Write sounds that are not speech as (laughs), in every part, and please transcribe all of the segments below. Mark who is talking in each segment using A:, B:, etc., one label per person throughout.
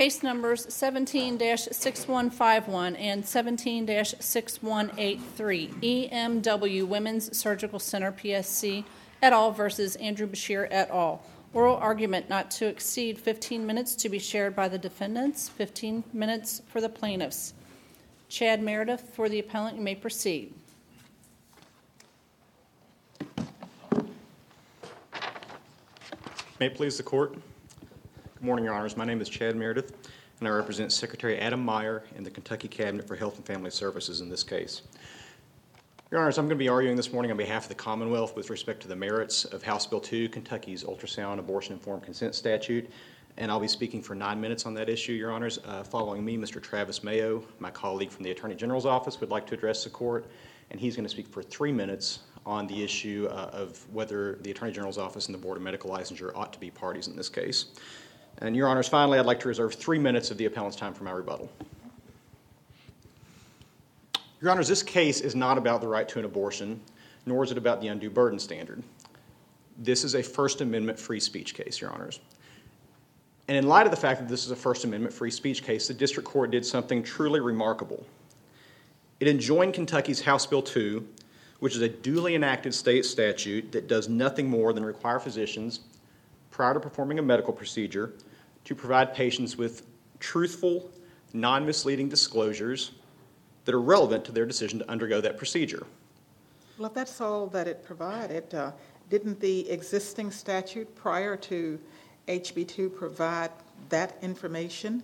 A: Case numbers 17-6151 and 17-6183, EMW Women's Surgical Center PSC et al. versus Andrew Beshear et al. Oral argument not to exceed 15 minutes to be shared by the defendants, 15 minutes for the plaintiffs. Chad Meredith for the appellant, you may proceed.
B: May it please the court. Morning, Your Honors. My name is Chad Meredith, and I represent Secretary Adam Meier in the Kentucky Cabinet for Health and Family Services in this case. Your Honors, I'm going to be arguing this morning on behalf of the Commonwealth with respect to the merits of House Bill 2, Kentucky's ultrasound abortion informed consent statute, and I'll be speaking for nine minutes on that issue, Your Honors. Uh, following me, Mr. Travis Mayo, my colleague from the Attorney General's office, would like to address the court, and he's going to speak for three minutes on the issue uh, of whether the Attorney General's office and the Board of Medical Licensure ought to be parties in this case. And, Your Honors, finally, I'd like to reserve three minutes of the appellant's time for my rebuttal. Your Honors, this case is not about the right to an abortion, nor is it about the undue burden standard. This is a First Amendment free speech case, Your Honors. And in light of the fact that this is a First Amendment free speech case, the district court did something truly remarkable. It enjoined Kentucky's House Bill 2, which is a duly enacted state statute that does nothing more than require physicians, prior to performing a medical procedure, to provide patients with truthful, non misleading disclosures that are relevant to their decision to undergo that procedure.
C: Well, if that's all that it provided, uh, didn't the existing statute prior to HB2 provide that information?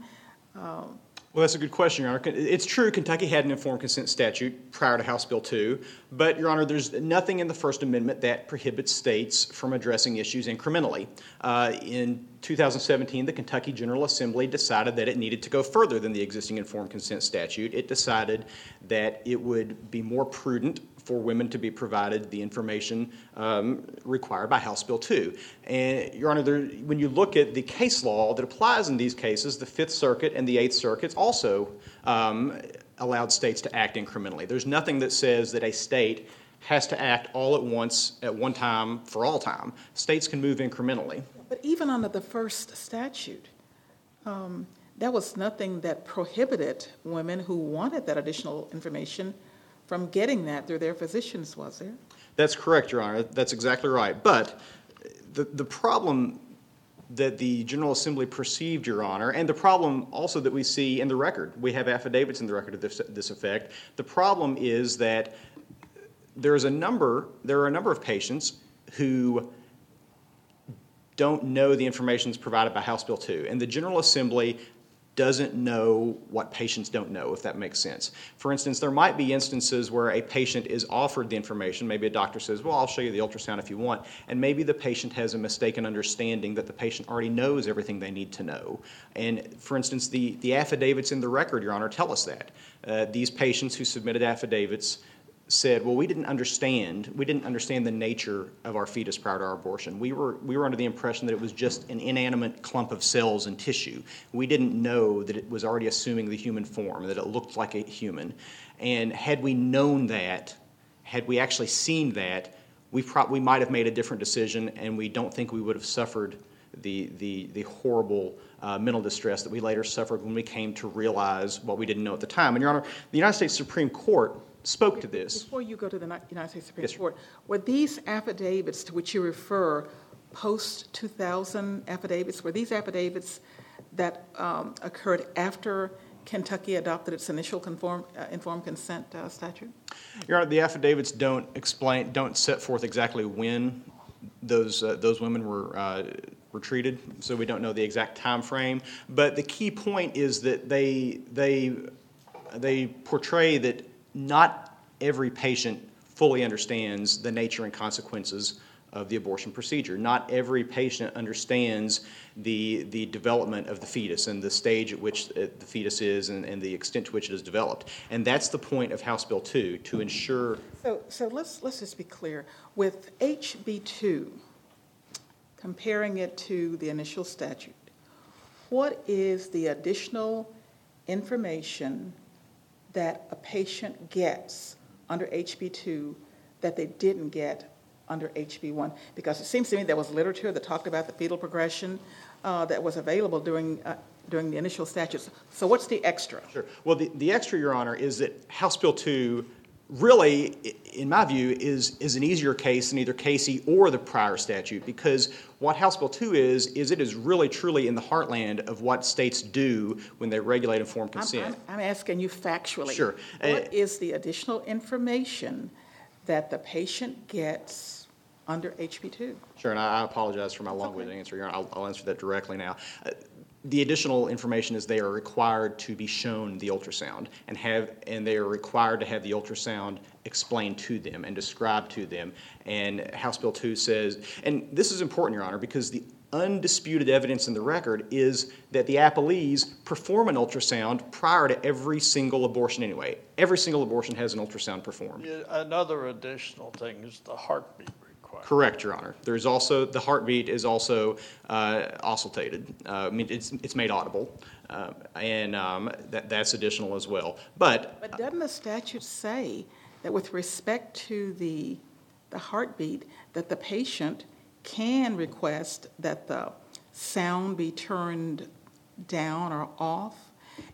B: Um, well, that's a good question, Your Honor. It's true Kentucky had an informed consent statute prior to House Bill 2, but, Your Honor, there's nothing in the First Amendment that prohibits states from addressing issues incrementally. Uh, in 2017, the Kentucky General Assembly decided that it needed to go further than the existing informed consent statute. It decided that it would be more prudent for women to be provided the information um, required by House Bill 2. And, Your Honor, there, when you look at the case law that applies in these cases, the Fifth Circuit and the Eighth Circuits also um, allowed states to act incrementally. There's nothing that says that a state has to act all at once at one time for all time. States can move incrementally.
C: But even under the first statute, um, there was nothing that prohibited women who wanted that additional information from getting that through their physicians, was there?
B: That's correct, Your Honor. That's exactly right. But the, the problem that the General Assembly perceived, Your Honor, and the problem also that we see in the record, we have affidavits in the record of this, this effect. The problem is that there is a number, there are a number of patients who don't know the information that's provided by House Bill 2. And the General Assembly doesn't know what patients don't know, if that makes sense. For instance, there might be instances where a patient is offered the information. Maybe a doctor says, Well, I'll show you the ultrasound if you want. And maybe the patient has a mistaken understanding that the patient already knows everything they need to know. And for instance, the, the affidavits in the record, Your Honor, tell us that. Uh, these patients who submitted affidavits said, well, we didn't understand. We didn't understand the nature of our fetus prior to our abortion. We were, we were under the impression that it was just an inanimate clump of cells and tissue. We didn't know that it was already assuming the human form, that it looked like a human. And had we known that, had we actually seen that, we, pro- we might have made a different decision, and we don't think we would have suffered the, the, the horrible uh, mental distress that we later suffered when we came to realize what we didn't know at the time. And, Your Honor, the United States Supreme Court spoke to this.
C: Before you go to the United States Supreme yes, Court, were these affidavits to which you refer post 2000 affidavits, were these affidavits that um, occurred after Kentucky adopted its initial conform, uh, informed consent uh, statute?
B: Your Honor, the affidavits don't explain, don't set forth exactly when those uh, those women were uh, were treated, so we don't know the exact time frame. But the key point is that they they they portray that not every patient fully understands the nature and consequences of the abortion procedure. Not every patient understands the, the development of the fetus and the stage at which uh, the fetus is and, the extent to which it is developed. And that's the point of House Bill 2 to ensure.
C: So, so let's, let's just be clear. With HB 2, comparing it to the initial statute, what is the additional information that a patient gets under HB2 that they didn't get under HB1? Because it seems to me there was literature that talked about the fetal progression uh, that was available during, uh, during the initial statutes. So what's the extra?
B: Sure. Well, the, the extra, Your Honor, is that House Bill 2 really, in my view, is, is an easier case than either Casey or the prior statute because what House Bill 2 is, is it is really truly in the heartland of what states do when they regulate informed
C: I'm-
B: consent.
C: I'm, I'm asking you factually.
B: Sure. Uh,
C: What is the additional information that the patient gets under HB2?
B: Sure, and I I apologize for my long-winded answer, Your Honor. I'll, I'll answer that directly now. Uh, The additional information is they are required to be shown the ultrasound and have, and they are required to have the ultrasound explained to them and described to them. And House Bill 2 says, and this is important, Your Honor, because the undisputed evidence in the record is that the appellees perform an ultrasound prior to every single abortion anyway. Every single abortion has an ultrasound performed.
D: Another additional thing is the heartbeat requirement.
B: Correct, Your Honor. There's also, the heartbeat is also uh, oscillated. Uh, I mean, it's, it's made audible, uh, and um, that, that's additional as well. But,
C: But doesn't the statute say that with respect to the, the heartbeat, that the patient can request that the sound be turned down or off?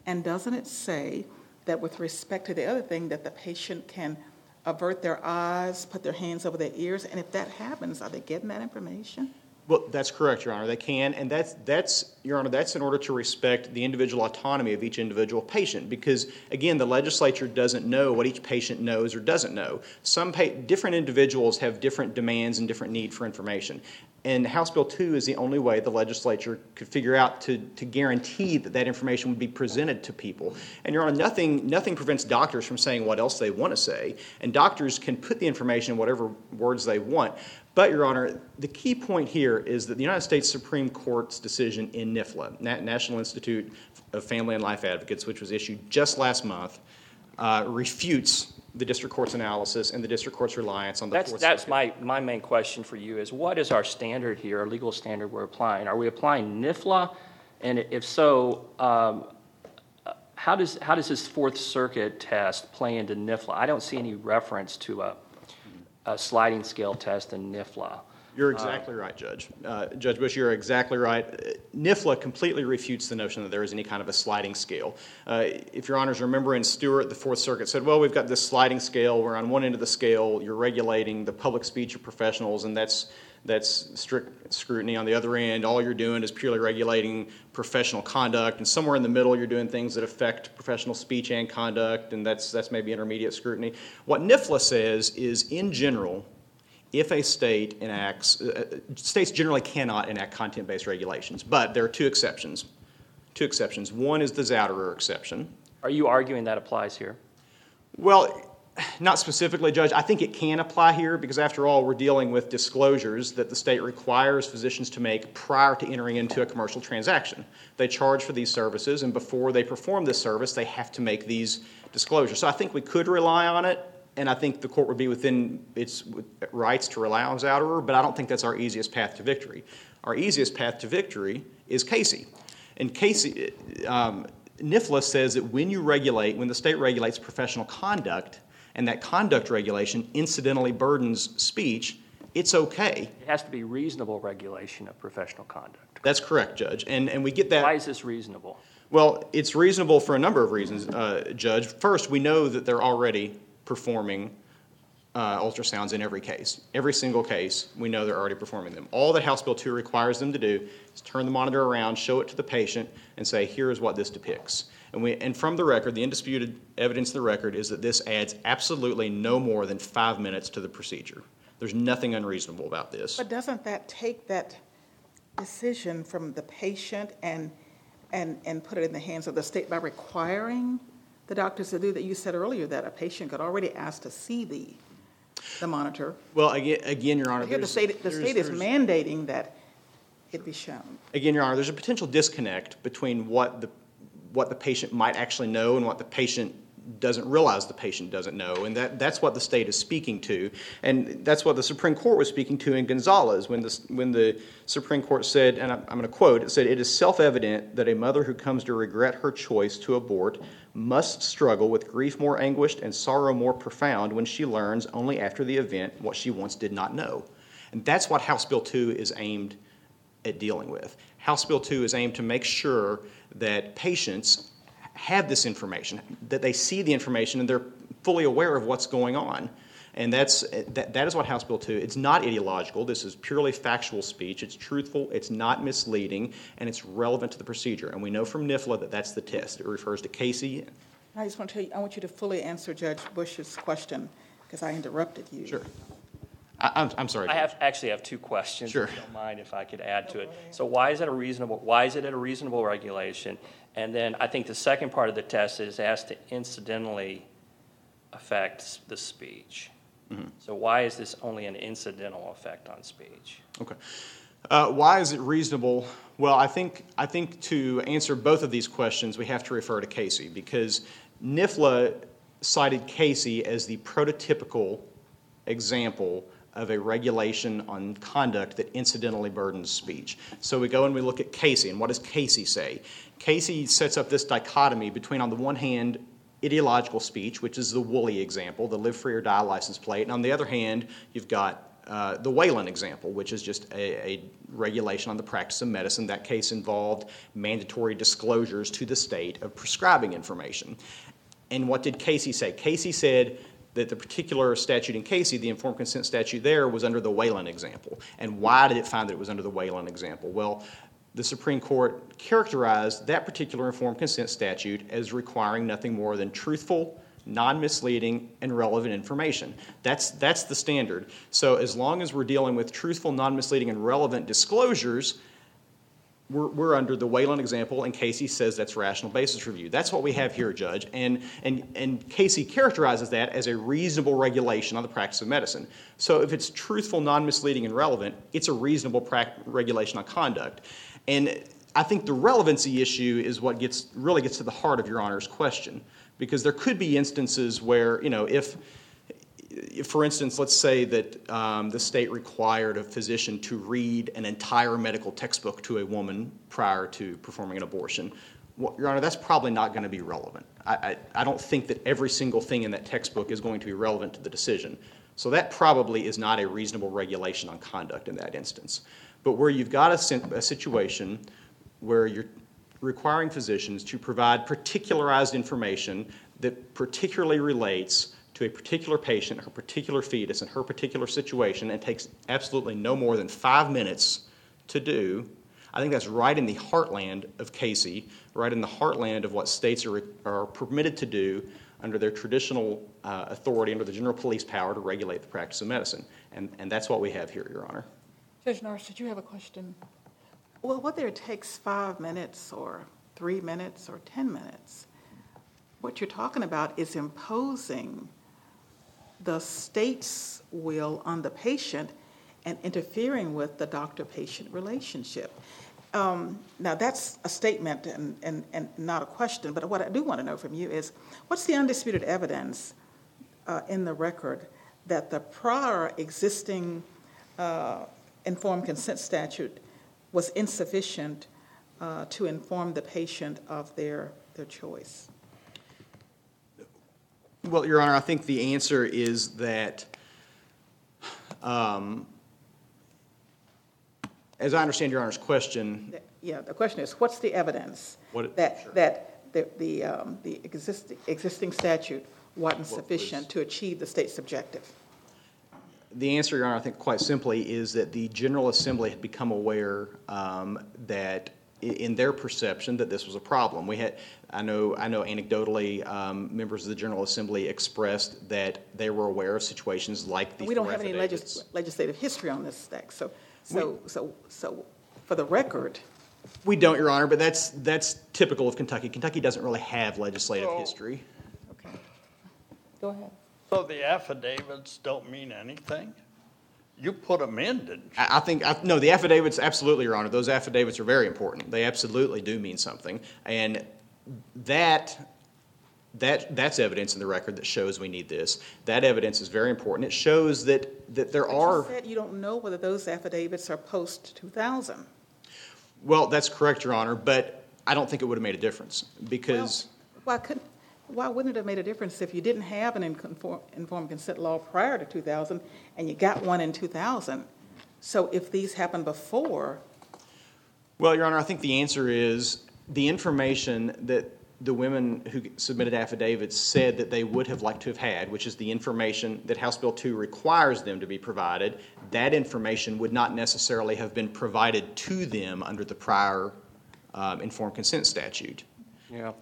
C: And doesn't it say that with respect to the other thing, that the patient can avert their eyes, put their hands over their ears? And if that happens, are they getting that information?
B: well, that's correct, Your Honor, they can, and that's, that's, Your Honor, that's in order to respect the individual autonomy of each individual patient, because, again, the legislature doesn't know what each patient knows or doesn't know. Some pa, different individuals have different demands and different need for information. And House Bill 2 is the only way the legislature could figure out to, to guarantee that that information would be presented to people. And, Your Honor, nothing, nothing prevents doctors from saying what else they want to say, and doctors can put the information in whatever words they want. But, Your Honor, the key point here is that the United States Supreme Court's decision in NIFLA, Na- National Institute of Family and Life Advocates, which was issued just last month, uh, refutes the district court's analysis and the district court's reliance on the
E: That's,
B: Fourth
E: that's
B: Circuit.
E: my, my main question for you, is what is our standard here, our legal standard we're applying? Are we applying NIFLA? And if so, um, how does, how does this Fourth Circuit test play into NIFLA? I don't see any reference to a, a sliding scale test in NIFLA.
B: You're exactly right, Judge. Uh, Judge Bush, you're exactly right. Uh, NIFLA completely refutes the notion that there is any kind of a sliding scale. Uh, if your honors remember in Stuart, the Fourth Circuit said, well, we've got this sliding scale We're on one end of the scale you're regulating the public speech of professionals, and that's, that's strict scrutiny. On the other end, all you're doing is purely regulating professional conduct, and somewhere in the middle you're doing things that affect professional speech and conduct, and that's, that's maybe intermediate scrutiny. What NIFLA says is, in general, if a state enacts, uh, states generally cannot enact content-based regulations, but there are two exceptions. Two exceptions. One is the Zauderer exception.
E: Are you arguing that applies here?
B: Well, not specifically, Judge. I think it can apply here because, after all, we're dealing with disclosures that the state requires physicians to make prior to entering into a commercial transaction. They charge for these services, and before they perform this service, they have to make these disclosures. So I think we could rely on it, and I think the court would be within its rights to rely on Zauderer, but I don't think that's our easiest path to victory. Our easiest path to victory is Casey. And Casey, um, NIFLA says that when you regulate, when the state regulates professional conduct, and that conduct regulation incidentally burdens speech, it's okay.
E: It has to be reasonable regulation of professional conduct.
B: That's correct, Judge. And, and we get that.
E: Why is this reasonable?
B: Well, it's reasonable for a number of reasons, uh, Judge. First, we know that they're already performing uh, ultrasounds in every case. Every single case, we know they're already performing them. All that House Bill 2 requires them to do is turn the monitor around, show it to the patient, and say, here is what this depicts. And, we, and from the record, the undisputed evidence in the record is that this adds absolutely no more than five minutes to the procedure. There's nothing unreasonable about this.
C: But doesn't that take that decision from the patient and, and, and put it in the hands of the state by requiring the doctors to do that? You said earlier that a patient could already ask to see the, the monitor.
B: Well, again, again Your Honor,
C: the state, the state is mandating that it be shown.
B: Again, Your Honor, there's a potential disconnect between what the, what the patient might actually know and what the patient doesn't realize the patient doesn't know, and that, that's what the state is speaking to. And that's what the Supreme Court was speaking to in Gonzales when the, when the Supreme Court said, and I'm, going to quote, it said, It is self evident that a mother who comes to regret her choice to abort must struggle with grief more anguished and sorrow more profound when she learns only after the event what she once did not know. And that's what House Bill 2 is aimed at dealing with. House Bill 2 is aimed to make sure that patients have this information, that they see the information and they're fully aware of what's going on. And that's, that, that is what House Bill 2, it's not ideological. This is purely factual speech. It's truthful, it's not misleading, and it's relevant to the procedure. And we know from NIFLA that that's the test. It refers to Casey.
C: I just want to tell you, I want you to fully answer Judge Bush's question, because I interrupted you.
B: Sure. I, I'm, I'm sorry.
E: I have, actually have two questions.
B: Sure.
E: If you don't mind if I could add to it. So why is it a reasonable, why is it a reasonable regulation? And then I think the second part of the test is it has to incidentally affect the speech.
B: Mm-hmm.
E: So why is this only an incidental effect on speech?
B: Okay. Uh, why is it reasonable? Well, I think, I think to answer both of these questions, we have to refer to Casey because NIFLA cited Casey as the prototypical example of a regulation on conduct that incidentally burdens speech. So we go and we look at Casey, and what does Casey say? Casey sets up this dichotomy between, on the one hand, ideological speech, which is the Woolley example, the live free or die license plate, and on the other hand, you've got uh, the Whalen example, which is just a, a, regulation on the practice of medicine. That case involved mandatory disclosures to the state of prescribing information. And what did Casey say? Casey said that the particular statute in Casey, the informed consent statute there, was under the Whalen example. And why did it find that it was under the Whalen example? Well, the Supreme Court characterized that particular informed consent statute as requiring nothing more than truthful, non misleading, and relevant information. That's, that's the standard. So, as long as we're dealing with truthful, non misleading, and relevant disclosures, we're, under the Whalen example, and Casey says that's rational basis review. That's what we have here, Judge. And, and, Casey characterizes that as a reasonable regulation on the practice of medicine. So if it's truthful, non misleading, and relevant, it's a reasonable regulation on conduct. And I think the relevancy issue is what gets, really gets to the heart of Your Honor's question. Because there could be instances where, you know, if for instance, let's say that um, the state required a physician to read an entire medical textbook to a woman prior to performing an abortion. Well, Your Honor, that's probably not going to be relevant. I, I, I, don't think that every single thing in that textbook is going to be relevant to the decision. So that probably is not a reasonable regulation on conduct in that instance. But where you've got a, a situation where you're requiring physicians to provide particularized information that particularly relates to a particular patient, her particular fetus, and her particular situation, and takes absolutely no more than five minutes to do. I think that's right in the heartland of Casey, right in the heartland of what states are, are permitted to do under their traditional uh, authority, under the general police power to regulate the practice of medicine. And, and that's what we have here, Your Honor.
C: Judge Norris, did you have a question? Well, whether it takes five minutes or three minutes or 10 minutes, what you're talking about is imposing the state's will on the patient and interfering with the doctor patient relationship. Um, now, that's a statement and, and, and not a question, but what I do want to know from you is what's the undisputed evidence uh, in the record that the prior existing uh, informed consent statute was insufficient uh, to inform the patient of their, their choice?
B: Well, Your Honor, I think the answer is that, um, as I understand Your Honor's question.
C: Yeah, the question is, what's the evidence
B: What-
C: that, that the, the, um, the existing, existing statute wasn't sufficient to achieve the state's objective?
B: The answer, Your Honor, I think quite simply is that the General Assembly had become aware um, that in their perception that this was a problem. We had, I know, I know anecdotally, um, members of the General Assembly expressed that they were aware of situations like these
C: We don't have any
B: affidavits.
C: legis- legislative history on this stack, so, so, so, so, for the record,
B: We don't, Your Honor, but that's that's typical of Kentucky. Kentucky doesn't really have legislative
D: So-
B: history.
C: okay. Go ahead.
D: So the affidavits don't mean anything? You put them in, didn't you?
B: I I think, I- no, the affidavits, absolutely, Your Honor. Those affidavits are very important. They absolutely do mean something. And that, that, that's evidence in the record that shows we need this. That evidence is very important. It shows that, that there
C: But
B: are.
C: you said you don't know whether those affidavits are post-2000.
B: Well, that's correct, Your Honor, but I don't think it would have made a difference because, well,
C: Why couldn't, why wouldn't it have made a difference if you didn't have an informed consent law prior to 2000 and you got one in 2000? So if these happened before,
B: well, Your Honor, I think the answer is the information that the women who submitted affidavits said that they would have liked to have had, which is the information that House Bill 2 requires them to be provided, that information would not necessarily have been provided to them under the prior um, informed consent statute.
E: Yeah.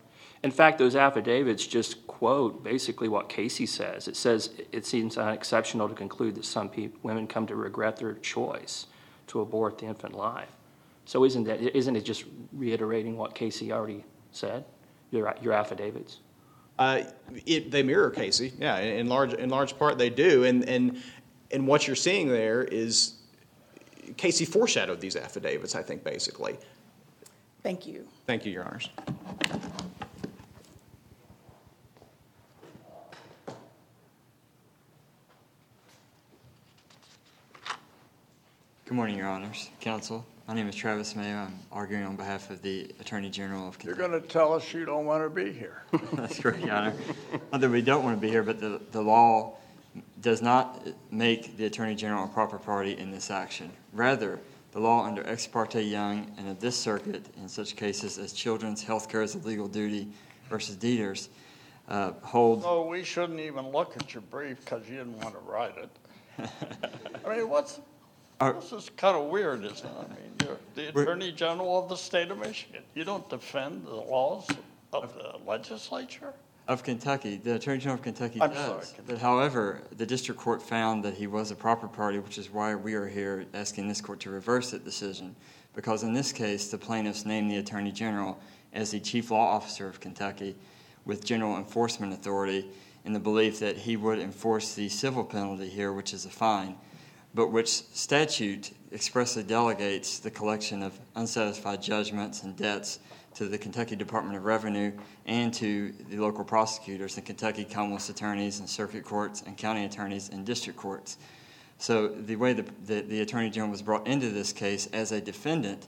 E: In fact, those affidavits just quote basically what Casey says. It says, "It seems unexceptional to conclude that some peop women come to regret their choice to abort the infant life." So isn't that, isn't it just reiterating what Casey already said, your, your affidavits?
B: Uh, it, they mirror Casey, yeah. In, in large, in large part, they do, and and and what you're seeing there is Casey foreshadowed these affidavits. I think basically.
C: thank you.
B: Thank you, Your Honors.
F: Good morning, Your Honors, Counsel. My name is Travis Mayo. I'm arguing on behalf of the Attorney General of
D: You're gonna tell us you don't wanna be here. (laughs)
F: That's correct, Your Honor. Not that we don't want to be here, but the, the law does not make the Attorney General a proper party in this action. Rather, the law under Ex parte Young and of this circuit in such cases as Children's Health Care as a Legal Duty versus Deters uh, hold
D: So we shouldn't even look at your brief because you didn't wanna write it. (laughs) I mean, what's, This is kinda weird, isn't it? I mean, you're the Attorney General of the state of Michigan. You don't defend the laws of the legislature?
F: Of Kentucky, the Attorney General of Kentucky
D: I'm
F: does.
D: sorry,
F: But however, the district court found that he was a proper party, which is why we are here asking this court to reverse that decision. Because in this case, the plaintiffs named the Attorney General as the chief law officer of Kentucky with general enforcement authority in the belief that he would enforce the civil penalty here, which is a fine, but which statute expressly delegates the collection of unsatisfied judgments and debts to the Kentucky Department of Revenue and to the local prosecutors, the Kentucky Commonwealth attorneys and circuit courts and county attorneys and district courts. So the way the, the, the Attorney General was brought into this case as a defendant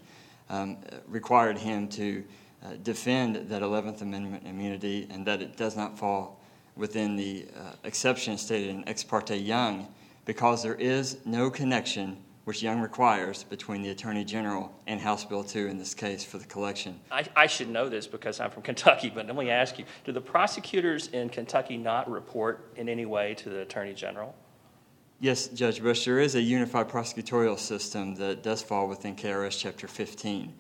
F: um, required him to uh, defend that 11th Amendment immunity and that it does not fall within the uh, exception stated in Ex parte Young because there is no connection, which Young requires, between the Attorney General and House Bill 2 in this case for the collection.
E: I, I should know this because I'm from (laughs) Kentucky, but let me ask you, do the prosecutors in Kentucky not report in any way to the Attorney General?
F: Yes, Judge Bush, there is a unified prosecutorial system that does fall within KRS Chapter 15.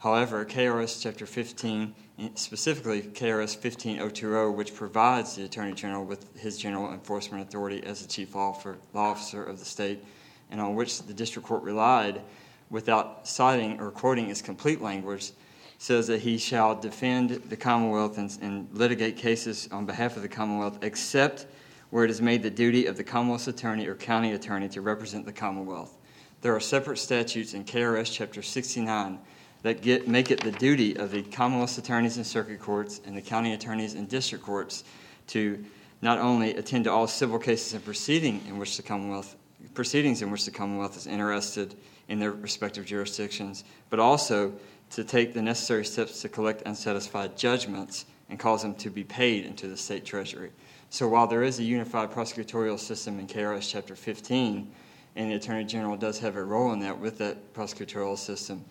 F: However, KRS Chapter 15, specifically KRS 15020, which provides the Attorney General with his general enforcement authority as the chief law officer, of the state, and on which the district court relied without citing or quoting its complete language, says that he shall defend the Commonwealth and, and litigate cases on behalf of the Commonwealth except where it is made the duty of the Commonwealth's attorney or county attorney to represent the Commonwealth. There are separate statutes in KRS Chapter 69 that get, make it the duty of the Commonwealth's attorneys and circuit courts and the county attorneys and district courts to not only attend to all civil cases and proceeding in which the Commonwealth proceedings in which the Commonwealth is interested in their respective jurisdictions, but also to take the necessary steps to collect unsatisfied judgments and cause them to be paid into the state treasury. So while there is a unified prosecutorial system in KRS Chapter 15, and the Attorney General does have a role in that with that prosecutorial system,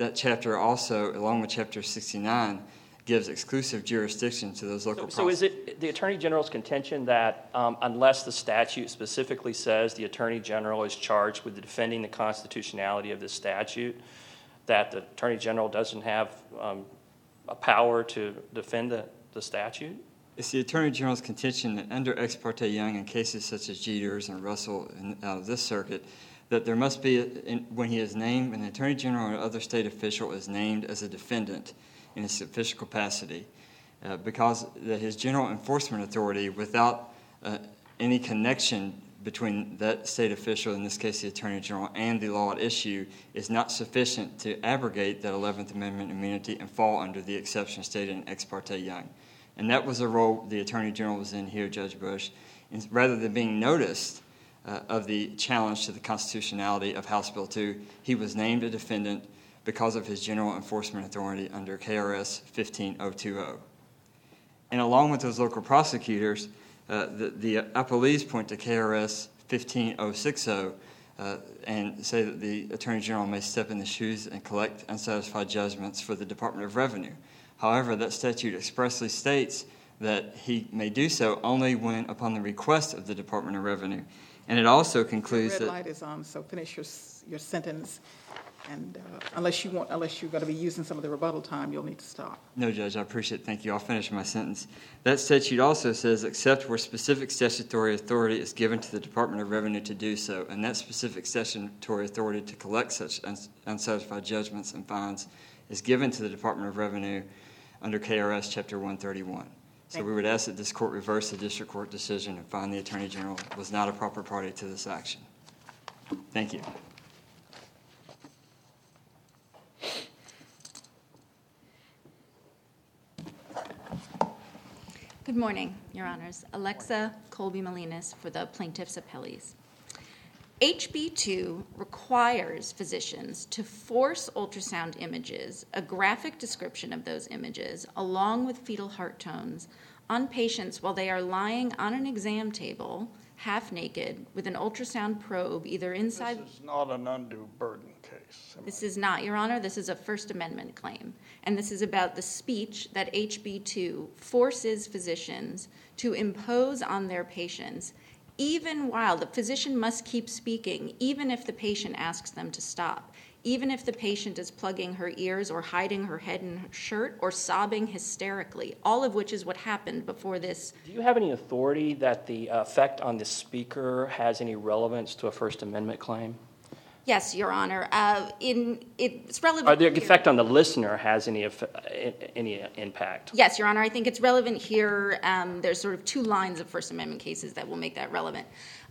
F: that chapter also, along with Chapter 69, gives exclusive jurisdiction to those local
E: So, so is it the Attorney General's contention that um, unless the statute specifically says the Attorney General is charged with defending the constitutionality of this statute, that the Attorney General doesn't have um, a power to defend the, the statute?
F: It's the Attorney General's contention that under Ex parte Young in cases such as Deters and Russell and out of this circuit, that there must be, when he is named, an Attorney General or other state official is named as a defendant in his official capacity, uh, because that his general enforcement authority, without uh, any connection between that state official, in this case the Attorney General, and the law at issue, is not sufficient to abrogate that 11th Amendment immunity and fall under the exception stated in Ex parte Young. And that was the role the Attorney General was in here, Judge Bush. And rather than being noticed uh, of the challenge to the constitutionality of House Bill 2, he was named a defendant because of his general enforcement authority under KRS 15020. And along with those local prosecutors, uh, the, the appellees point to KRS 15060 uh, and say that the Attorney General may step in the shoes and collect unsatisfied judgments for the Department of Revenue. However, that statute expressly states that he may do so only when upon the request of the Department of Revenue. And it also concludes
C: red
F: that.
C: light is on, so finish your, your sentence. And uh, unless you want, unless you're going to be using some of the rebuttal time, you'll need to stop.
F: No, Judge, I appreciate it. Thank you. I'll finish my sentence. That statute also says, except where specific statutory authority is given to the Department of Revenue to do so, and that specific statutory authority to collect such uns- unsatisfied judgments and fines is given to the Department of Revenue under KRS Chapter 131. So we would ask that this court reverse the district court decision and find the Attorney General was not a proper party to this action. Thank you.
G: Good morning, Your Honors. Alexa Kolbi-Molinas for the plaintiffs' appellees. HB 2 requires physicians to force ultrasound images, a graphic description of those images, along with fetal heart tones, on patients while they are lying on an exam table, half naked, with an ultrasound probe either inside.
D: This is not an undue burden case.
G: This is not, Your Honor, this is a First Amendment claim. And this is about the speech that HB 2 forces physicians to impose on their patients, even while the physician must keep speaking, even if the patient asks them to stop, even if the patient is plugging her ears or hiding her head in her shirt or sobbing hysterically, all of which is what happened before this.
E: Do you have any authority that the effect on the speaker has any relevance to a First Amendment claim?
G: Yes, Your Honor. Uh, in, it's relevant.
E: The effect on the listener has any, eff- any impact?
G: Yes, Your Honor, I think it's relevant here. Um, there's sort of two lines of First Amendment cases that will make that relevant.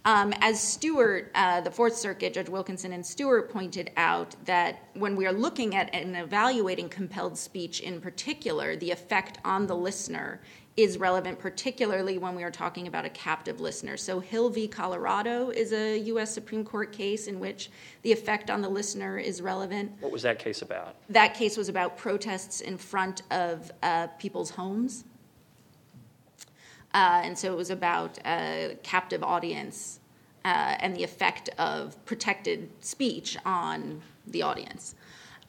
G: Um, as Stuart, uh, the Fourth Circuit, Judge Wilkinson and Stuart pointed out that when we are looking at and evaluating compelled speech in particular, the effect on the listener is relevant, particularly when we are talking about a captive listener. So, Hill v. Colorado is a U.S. Supreme Court case in which the effect on the listener is relevant.
E: What was that case about?
G: That case was about protests in front of uh, people's homes. Uh, and so it was about a captive audience uh, and the effect of protected speech on the audience.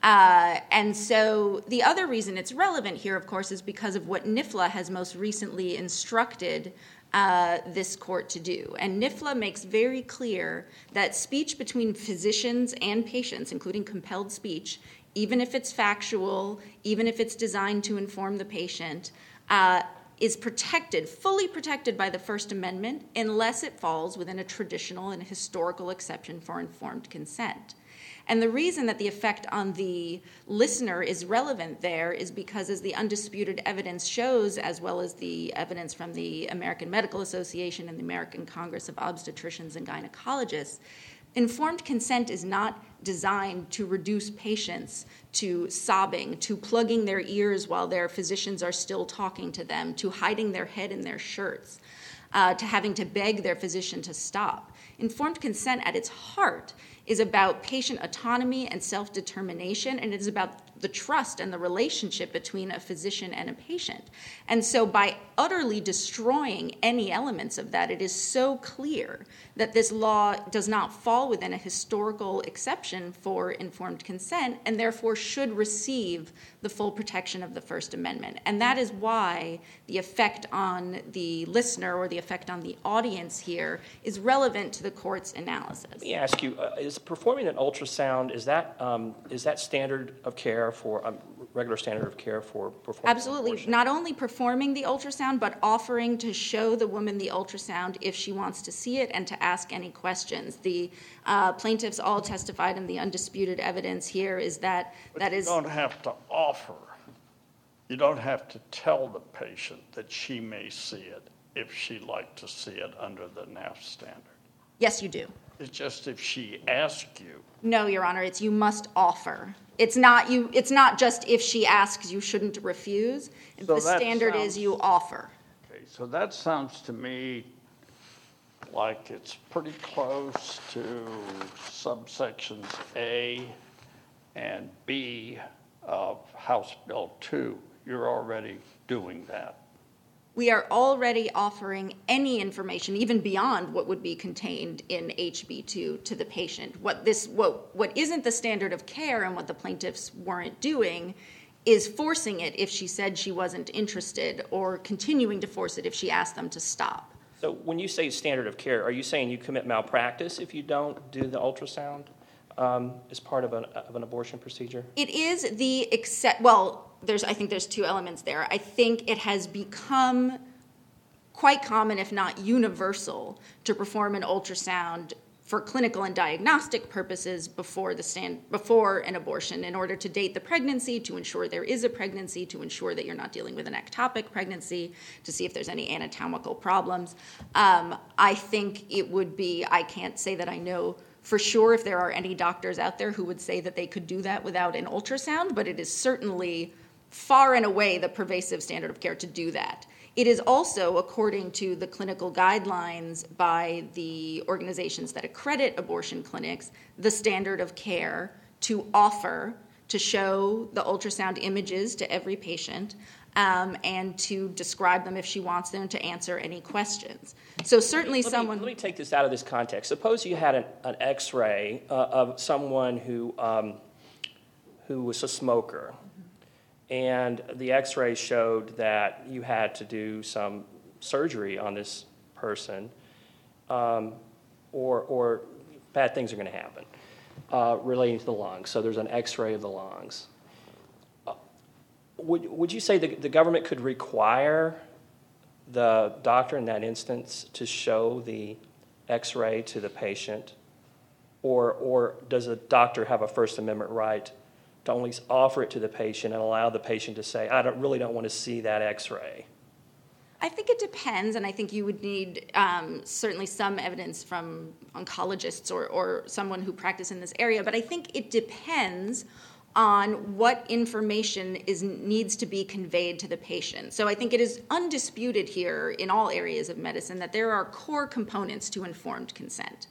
G: Uh, and so the other reason it's relevant here, of course, is because of what NIFLA has most recently instructed uh, this court to do. And NIFLA makes very clear that speech between physicians and patients, including compelled speech, even if it's factual, even if it's designed to inform the patient, uh, is protected, fully protected by the First Amendment, unless it falls within a traditional and historical exception for informed consent. And the reason that the effect on the listener is relevant there is because, as the undisputed evidence shows, as well as the evidence from the American Medical Association and the American Congress of Obstetricians and Gynecologists, informed consent is not designed to reduce patients to sobbing, to plugging their ears while their physicians are still talking to them, to hiding their head in their shirts, uh, to having to beg their physician to stop. Informed consent at its heart is about patient autonomy and self determination, and it is about the trust and the relationship between a physician and a patient. And so, by utterly destroying any elements of that, it is so clear that this law does not fall within a historical exception for informed consent and therefore should receive the full protection of the First Amendment. And that is why the effect on the listener or the effect on the audience here is relevant to the court's analysis.
E: Let me ask you, uh, is performing an ultrasound, is that, um, is that standard of care for, um, regular standard of care for performing? an
G: Absolutely.
E: abortion?
G: Not only performing the ultrasound, but offering to show the woman the ultrasound if she wants to see it and to ask any questions. The uh, plaintiffs all testified, and the undisputed evidence here is that that
D: But you
G: is.
D: don't have to offer. You don't have to tell the patient that she may see it if she'd like to see it under the NAF standard.
G: Yes, you do.
D: It's just if she asks you,
G: No, Your Honor, it's you must offer. It's not you. It's not just if she asks, you shouldn't refuse.
D: So
G: the standard is you offer.
D: Okay, so that sounds to me like it's pretty close to subsections A and B of House Bill 2. You're already doing that.
G: We are already offering any information, even beyond what would be contained in HB2, to the patient. What this, what, what isn't the standard of care, and what the plaintiffs weren't doing, is forcing it if she said she wasn't interested, or continuing to force it if she asked them to stop.
E: So when you say standard of care, are you saying you commit malpractice if you don't do the ultrasound um, as part of an, of an abortion procedure?
G: It is the except. Well, there's. I think there's two elements there. I think it has become quite common, if not universal, to perform an ultrasound for clinical and diagnostic purposes before the stand before an abortion in order to date the pregnancy to ensure there is a pregnancy to ensure that you're not dealing with an ectopic pregnancy to see if there's any anatomical problems um, i think it would be i can't say that i know for sure if there are any doctors out there who would say that they could do that without an ultrasound but it is certainly far and away the pervasive standard of care to do that it is also, according to the clinical guidelines by the organizations that accredit abortion clinics, the standard of care to offer to show the ultrasound images to every patient um, and to describe them if she wants them to answer any questions. So, certainly,
E: Let
G: someone.
E: Me, let me take this out of this context. Suppose you had an, an X-ray uh, of someone who um, who was a smoker, and the X-ray showed that you had to do some surgery on this person, um, or or bad things are going to happen uh, relating to the lungs. So there's an X-ray of the lungs. Uh, would would you say the, the government could require the doctor in that instance to show the x-ray to the patient or or does a doctor have a first amendment right to only offer it to the patient and allow the patient to say i don't really don't want to see that x-ray
G: I think it depends, and I think you would need um, certainly some evidence from oncologists or, or someone who practice in this area. But I think it depends on what information is needs to be conveyed to the patient. So I think it is undisputed here in all areas of medicine that there are core components to informed consent.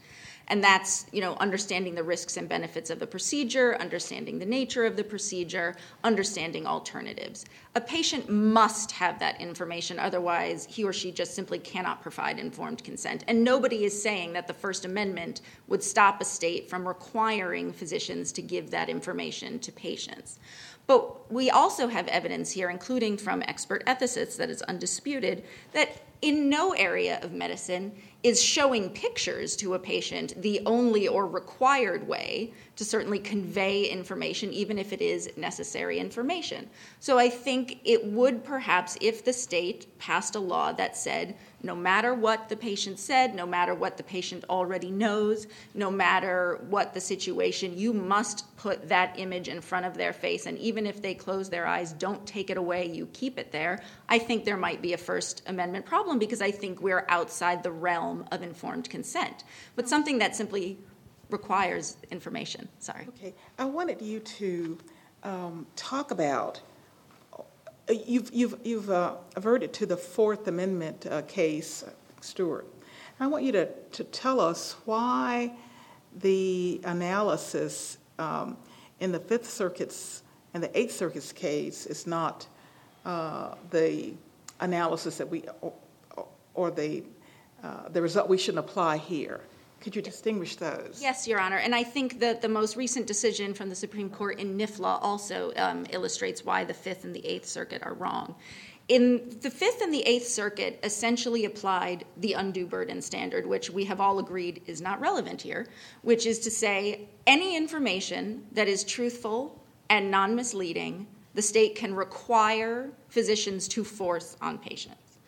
G: And that's, you know, understanding the risks and benefits of the procedure, understanding the nature of the procedure, understanding alternatives. A patient must have that information, otherwise, he or she just simply cannot provide informed consent. And nobody is saying that the First Amendment would stop a state from requiring physicians to give that information to patients. But we also have evidence here, including from expert ethicists, that is undisputed, that in no area of medicine is showing pictures to a patient the only or required way to certainly convey information, even if it is necessary information. So I think it would perhaps, if the state passed a law that said no matter what the patient said, no matter what the patient already knows, no matter what the situation, you must put that image in front of their face. And even if they close their eyes, don't take it away, you keep it there. I think there might be a First Amendment problem because I think we're outside the realm of informed consent. But something that simply requires information. Sorry.
C: Okay, I wanted you to um, talk about, you've, you've, you've uh, averted to the Fourth Amendment uh, case, Stuart. I want you to, to tell us why the analysis um, in the Fifth Circuit's and the Eighth Circuit's case is not uh, the analysis that we, or, or the, uh, the result we shouldn't apply here. Could you distinguish those?
G: Yes, Your Honor. And I think that the most recent decision from the Supreme Court in NIFLA also um, illustrates why the Fifth and the Eighth Circuit are wrong. In the Fifth and the Eighth Circuit essentially applied the undue burden standard, which we have all agreed is not relevant here, which is to say any information that is truthful and non misleading, the state can require physicians to force on patients.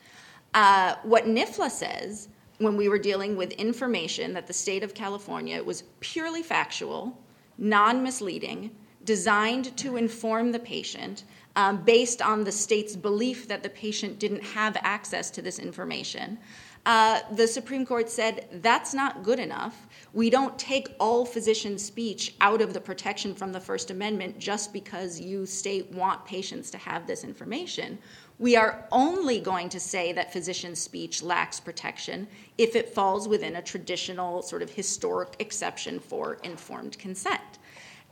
G: Uh, what NIFLA says when we were dealing with information that the state of California was purely factual, non misleading, designed to inform the patient um, based on the state's belief that the patient didn't have access to this information. uh, the Supreme Court said that's not good enough. We don't take all physician speech out of the protection from the First Amendment just because you state want patients to have this information. We are only going to say that physician speech lacks protection if it falls within a traditional sort of historic exception for informed consent.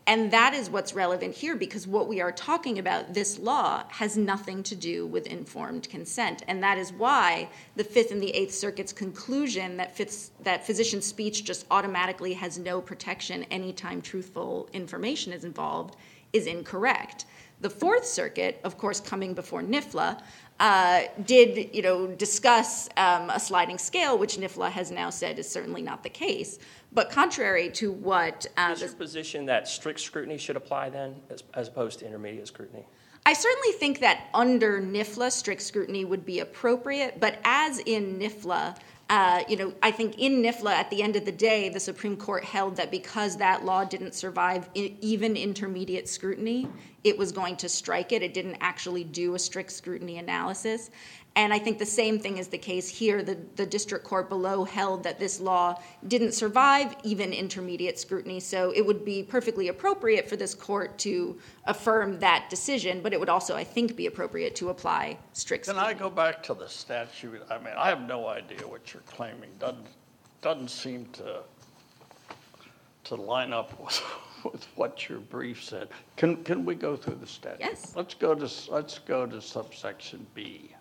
G: And that is what's relevant here because what we are talking about, this law, has nothing to do with informed consent. And that is why the Fifth and the Eighth Circuit's conclusion that, fits, that physician speech just automatically has no protection anytime truthful information is involved is incorrect. The Fourth Circuit, of course, coming before NIFLA, uh, did you know discuss um, a sliding scale, which NIFLA has now said is certainly not the case. But contrary to what uh,
E: Is your position that strict scrutiny should apply then, as, as opposed to intermediate scrutiny?
G: I certainly think that under NIFLA, strict scrutiny would be appropriate. But as in NIFLA, uh, you know, I think in NIFLA, at the end of the day, the Supreme Court held that because that law didn't survive I- even intermediate scrutiny, it was going to strike it. It didn't actually do a strict scrutiny analysis. And I think the same thing is the case here. The, the district court below held that this law didn't survive even intermediate scrutiny, so it would be perfectly appropriate for this court to affirm that decision, but it would also, I think, be appropriate to apply strict
D: Can
G: scrutiny.
D: I go back to the statute? I mean, I have no idea what you're claiming. Doesn't, doesn't seem to, to line up with, (laughs) with what your brief said. Can, can we go through the statute?
G: Yes.
D: Let's go to, let's go to subsection B.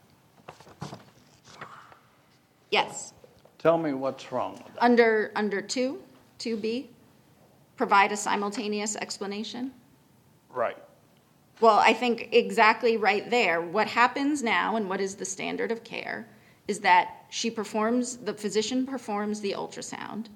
G: Yes.
D: Tell me what's wrong with that.
G: Under, under two, 2B, provide a simultaneous explanation.
D: Right.
G: Well, I think exactly right there. What happens now, and what is the standard of care, is that she performs, the physician performs the ultrasound.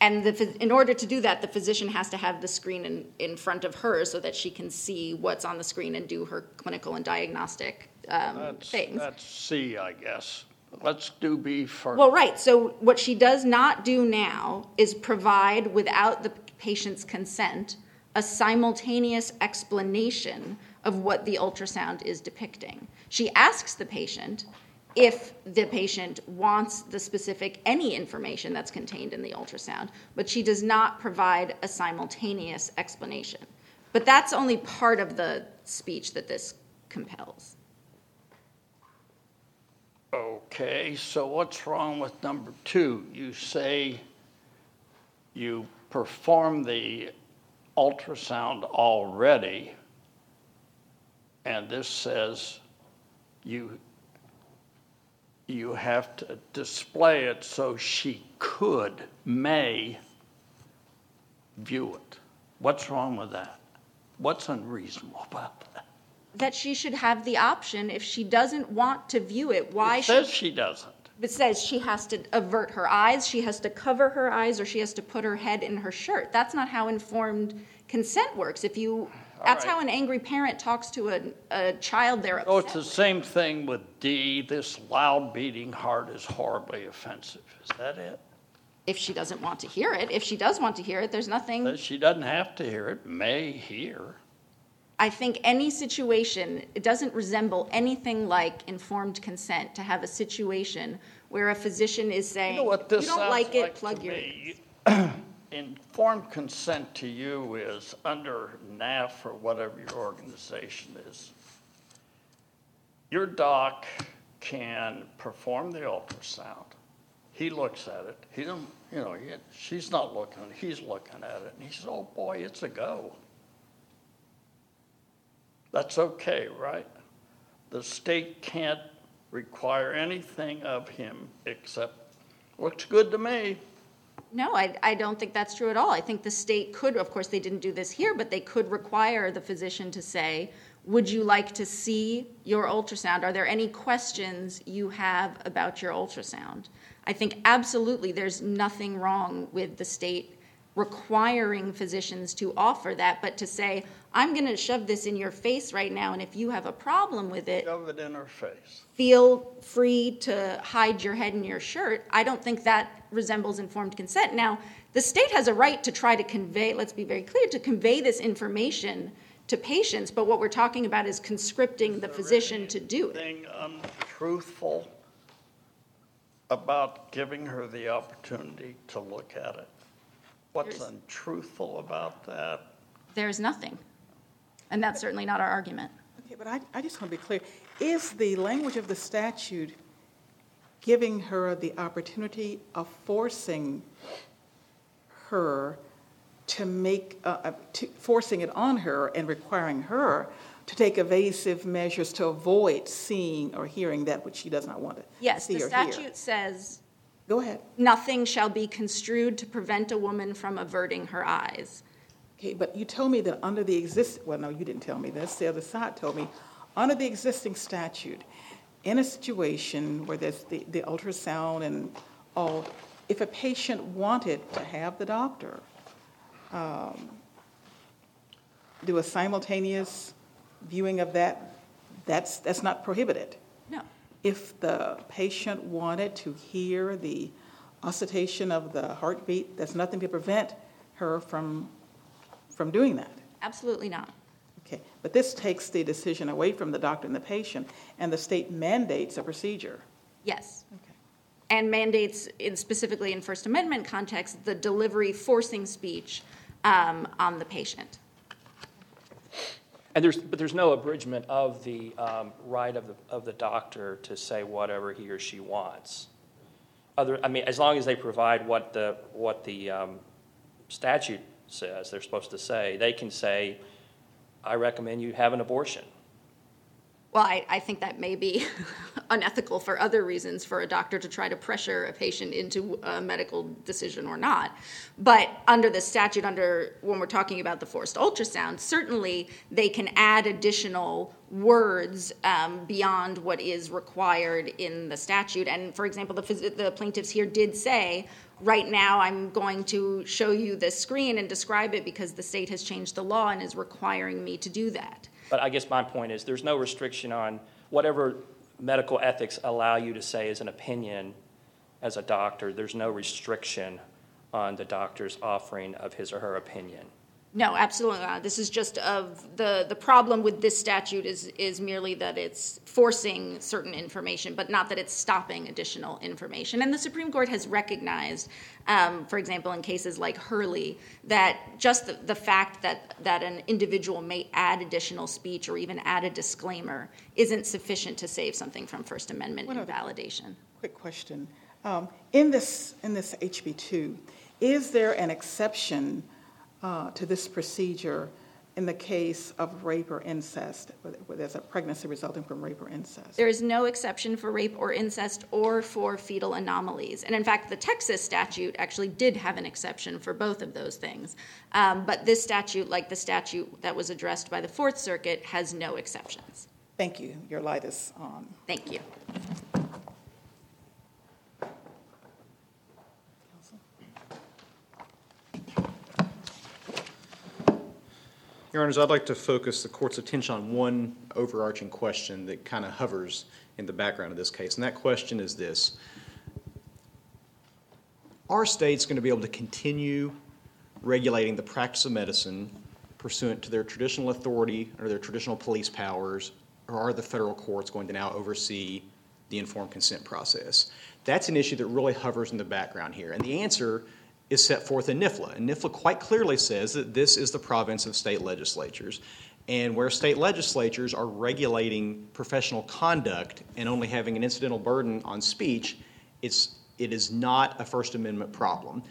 G: And the, in order to do that, the physician has to have the screen in, in front of her so that she can see what's on the screen and do her clinical and diagnostic um,
D: That's,
G: things.
D: that's C, I guess. Let's do B first.
G: Well, right. So what she does not do now is provide, without the patient's consent, a simultaneous explanation of what the ultrasound is depicting. She asks the patient if the patient wants the specific any information that's contained in the ultrasound, but she does not provide a simultaneous explanation. But that's only part of the speech that this compels.
D: Okay, so what's wrong with number two? You say you perform the ultrasound already, and this says you, you have to display it so she could, may view it. What's wrong with that? What's unreasonable about that?
G: That she should have the option if she doesn't want to view it. Why
D: It says she doesn't.
G: It says she has to avert her eyes, she has to cover her eyes, or she has to put her head in her shirt. That's not how informed consent works. If you, that's
D: right.
G: how an angry parent talks to a, a child they're
D: Oh, it's the same thing with D. This loud beating heart is horribly offensive. Is that it?
G: If she doesn't want to hear it, if she does want to hear it, there's nothing.
D: That she doesn't have to hear it, may hear.
G: I think any situation, it doesn't resemble anything like informed consent to have a situation where a physician is saying,
D: You know what this
G: don't like it,
D: like
G: plug your.
D: me? (clears throat) Informed consent to you is under NAF or whatever your organization is. Your doc can perform the ultrasound. He looks at it. He don't, you know, he- she's not looking, he's looking at it, and he says, "Oh boy, it's a go." That's okay, right? The state can't require anything of him except, looks good to me.
G: No, I, I don't think that's true at all. I think the state could, of course, they didn't do this here, but they could require the physician to say, Would you like to see your ultrasound? Are there any questions you have about your ultrasound? I think absolutely there's nothing wrong with the state requiring physicians to offer that, but to say, I'm going to shove this in your face right now, and if you have a problem with it,
D: Shove it in her face.
G: feel free to hide your head in your shirt. I don't think that resembles informed consent. Now, the state has a right to try to convey, let's be very clear, to convey this information to patients, but what we're talking about is conscripting the physician to do
D: untruthful about giving her the opportunity to look at it? What's
G: There's-
D: untruthful about that?
G: There's nothing. And that's certainly not our argument.
C: Okay, but I, I just want to be clear. Is the language of the statute giving her the opportunity of forcing her to make, uh, uh, to, forcing it on her and requiring her to take evasive measures to avoid seeing or hearing that which she does not want to
G: Yes,
C: see
G: the
C: or hear?
G: statute says
C: Go ahead.
G: nothing shall be construed to prevent a woman from averting her eyes.
C: Okay, but you told me that under the exist, well, no, you didn't tell me this, the other side told me, under the existing statute, in a situation where there's the, the ultrasound and all, if a patient wanted to have the doctor um, do a simultaneous viewing of that, that's, that's not prohibited. If the patient wanted to hear the oscillation of the heartbeat, there's nothing to prevent her from, from doing that.
G: Absolutely not.
C: Okay, but this takes the decision away from the doctor and the patient, and the state mandates a procedure.
G: Yes.
C: Okay.
G: And mandates, in specifically in First Amendment context, the delivery forcing speech um, on the patient.
E: And there's, but there's no abridgment of the um, right of the, of the doctor to say whatever he or she wants. Other, I mean, as long as they provide what the, what the um, statute says they're supposed to say, they can say, I recommend you have an abortion.
G: Well, I, I think that may be (laughs) unethical for other reasons for a doctor to try to pressure a patient into a medical decision or not. But under the statute, under when we're talking about the forced ultrasound, certainly they can add additional words um, beyond what is required in the statute. And for example, the, the plaintiffs here did say, right now I'm going to show you this screen and describe it because the state has changed the law and is requiring me to do that.
E: But I guess my point is, there's no restriction on whatever medical ethics allow you to say as an opinion as a doctor, there's no restriction on the doctor's offering of his or her opinion.
G: No, absolutely not. This is just of the, the problem with this statute is, is merely that it's forcing certain information, but not that it's stopping additional information. And the Supreme Court has recognized, um, for example, in cases like Hurley, that just the, the fact that, that an individual may add additional speech or even add a disclaimer isn't sufficient to save something from First Amendment
C: other-
G: invalidation.
C: Quick question. Um, In this, in this HB 2, is there an exception uh, to this procedure in the case of rape or incest, where there's a pregnancy resulting from rape or incest?
G: There is no exception for rape or incest or for fetal anomalies. And in fact, the Texas statute actually did have an exception for both of those things. Um, but this statute, like the statute that was addressed by the Fourth Circuit, has no exceptions.
C: Thank you. Your light is on.
G: Thank you.
B: Your Honors, I'd like to focus the court's attention on one overarching question that kind of hovers in the background of this case, and that question is this. Are states going to be able to continue regulating the practice of medicine pursuant to their traditional authority or their traditional police powers, or are the federal courts going to now oversee the informed consent process? That's an issue that really hovers in the background here, and the answer is set forth in NIFLA. And NIFLA quite clearly says that this is the province of state legislatures. And where state legislatures are regulating professional conduct and only having an incidental burden on speech, it's, it is not a First Amendment problem.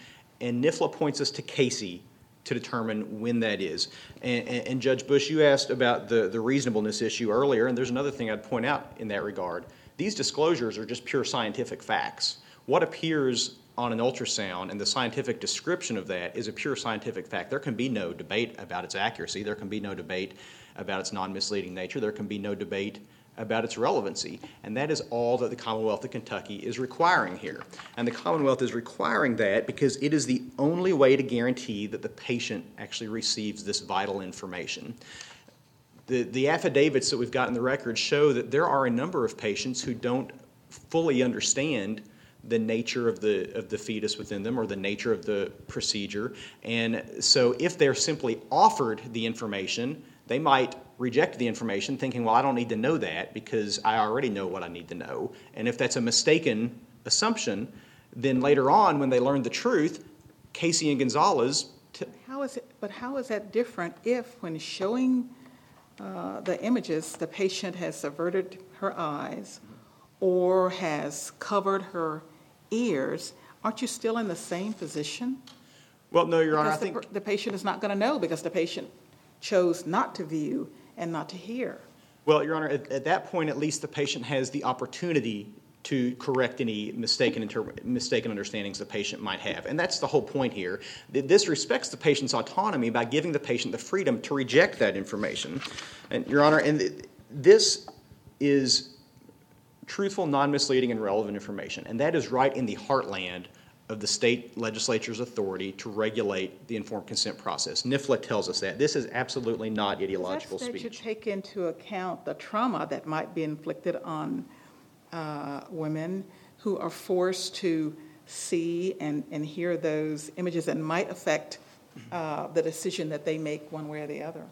B: And NIFLA points us to Casey to determine when that is. And, and, and Judge Bush, you asked about the, the reasonableness issue earlier, and there's another thing I'd point out in that regard. These disclosures are just pure scientific facts. What appears on an ultrasound and the scientific description of that is a pure scientific fact. There can be no debate about its accuracy. There can be no debate about its non misleading nature. There can be no debate about its relevancy. And that is all that the Commonwealth of Kentucky is requiring here. And the Commonwealth is requiring that because it is the only way to guarantee that the patient actually receives this vital information. The, the affidavits that we've got in the record show that there are a number of patients who don't fully understand the nature of the of the fetus within them or the nature of the procedure and so if they're simply offered the information they might reject the information thinking well I don't need to know that because I already know what I need to know and if that's a mistaken assumption. Then later on, when they learned the truth, Casey and Gonzales, t-
C: How is it, but how is that different if, when showing uh, the images, the patient has averted her eyes or has covered her ears? Aren't you still in the same position?
B: well, no, Your Honor, I
C: Because the
B: think.
C: the patient is not going to know because the patient chose not to view and not to hear.
B: Well, Your Honor, at, at that point, at least the patient has the opportunity to correct any mistaken, inter- mistaken understandings the patient might have. And that's the whole point here. This respects the patient's autonomy by giving the patient the freedom to reject that information. And, Your Honor, and th- this is truthful, non misleading, and relevant information. And that is right in the heartland of the state legislature's authority to regulate the informed consent process. NIFLA tells us that. This is absolutely not ideological
C: that
B: speech.
C: take into account the trauma that might be inflicted on uh, women who are forced to see and, and hear those images and might affect uh, the decision that they make one way or the other?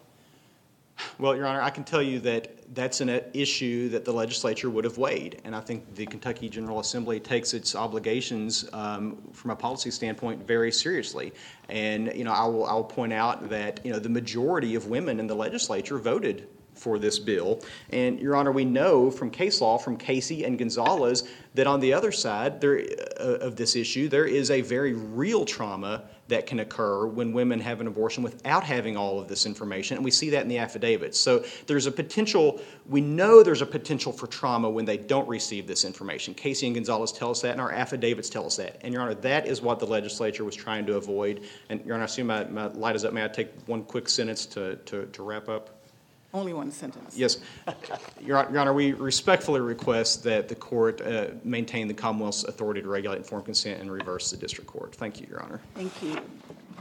B: Well, Your Honor, I can tell you that that's an issue that the legislature would have weighed, and I think the Kentucky General Assembly takes its obligations um, from a policy standpoint very seriously. And you know, I will I will point out that you know the majority of women in the legislature voted for this bill, and Your Honor, we know from case law from Casey and Gonzales that on the other side there uh, of this issue there is a very real trauma that can occur when women have an abortion without having all of this information, and we see that in the affidavits. So there's a potential, we know there's a potential for trauma when they don't receive this information. Casey and Gonzales tell us that, and our affidavits tell us that. And, Your Honor, that is what the legislature was trying to avoid. And, Your Honor, I assume my, my light is up. May I take one quick sentence to, to, to wrap up?
C: Only one sentence.
B: Yes. Your Your Honor, we respectfully request that the court uh, maintain the Commonwealth's authority to regulate informed consent and reverse the district court. Thank you, Your Honor.
C: Thank you.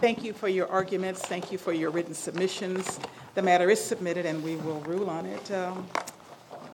C: Thank you for your arguments. Thank you for your written submissions. The matter is submitted, and we will rule on it um,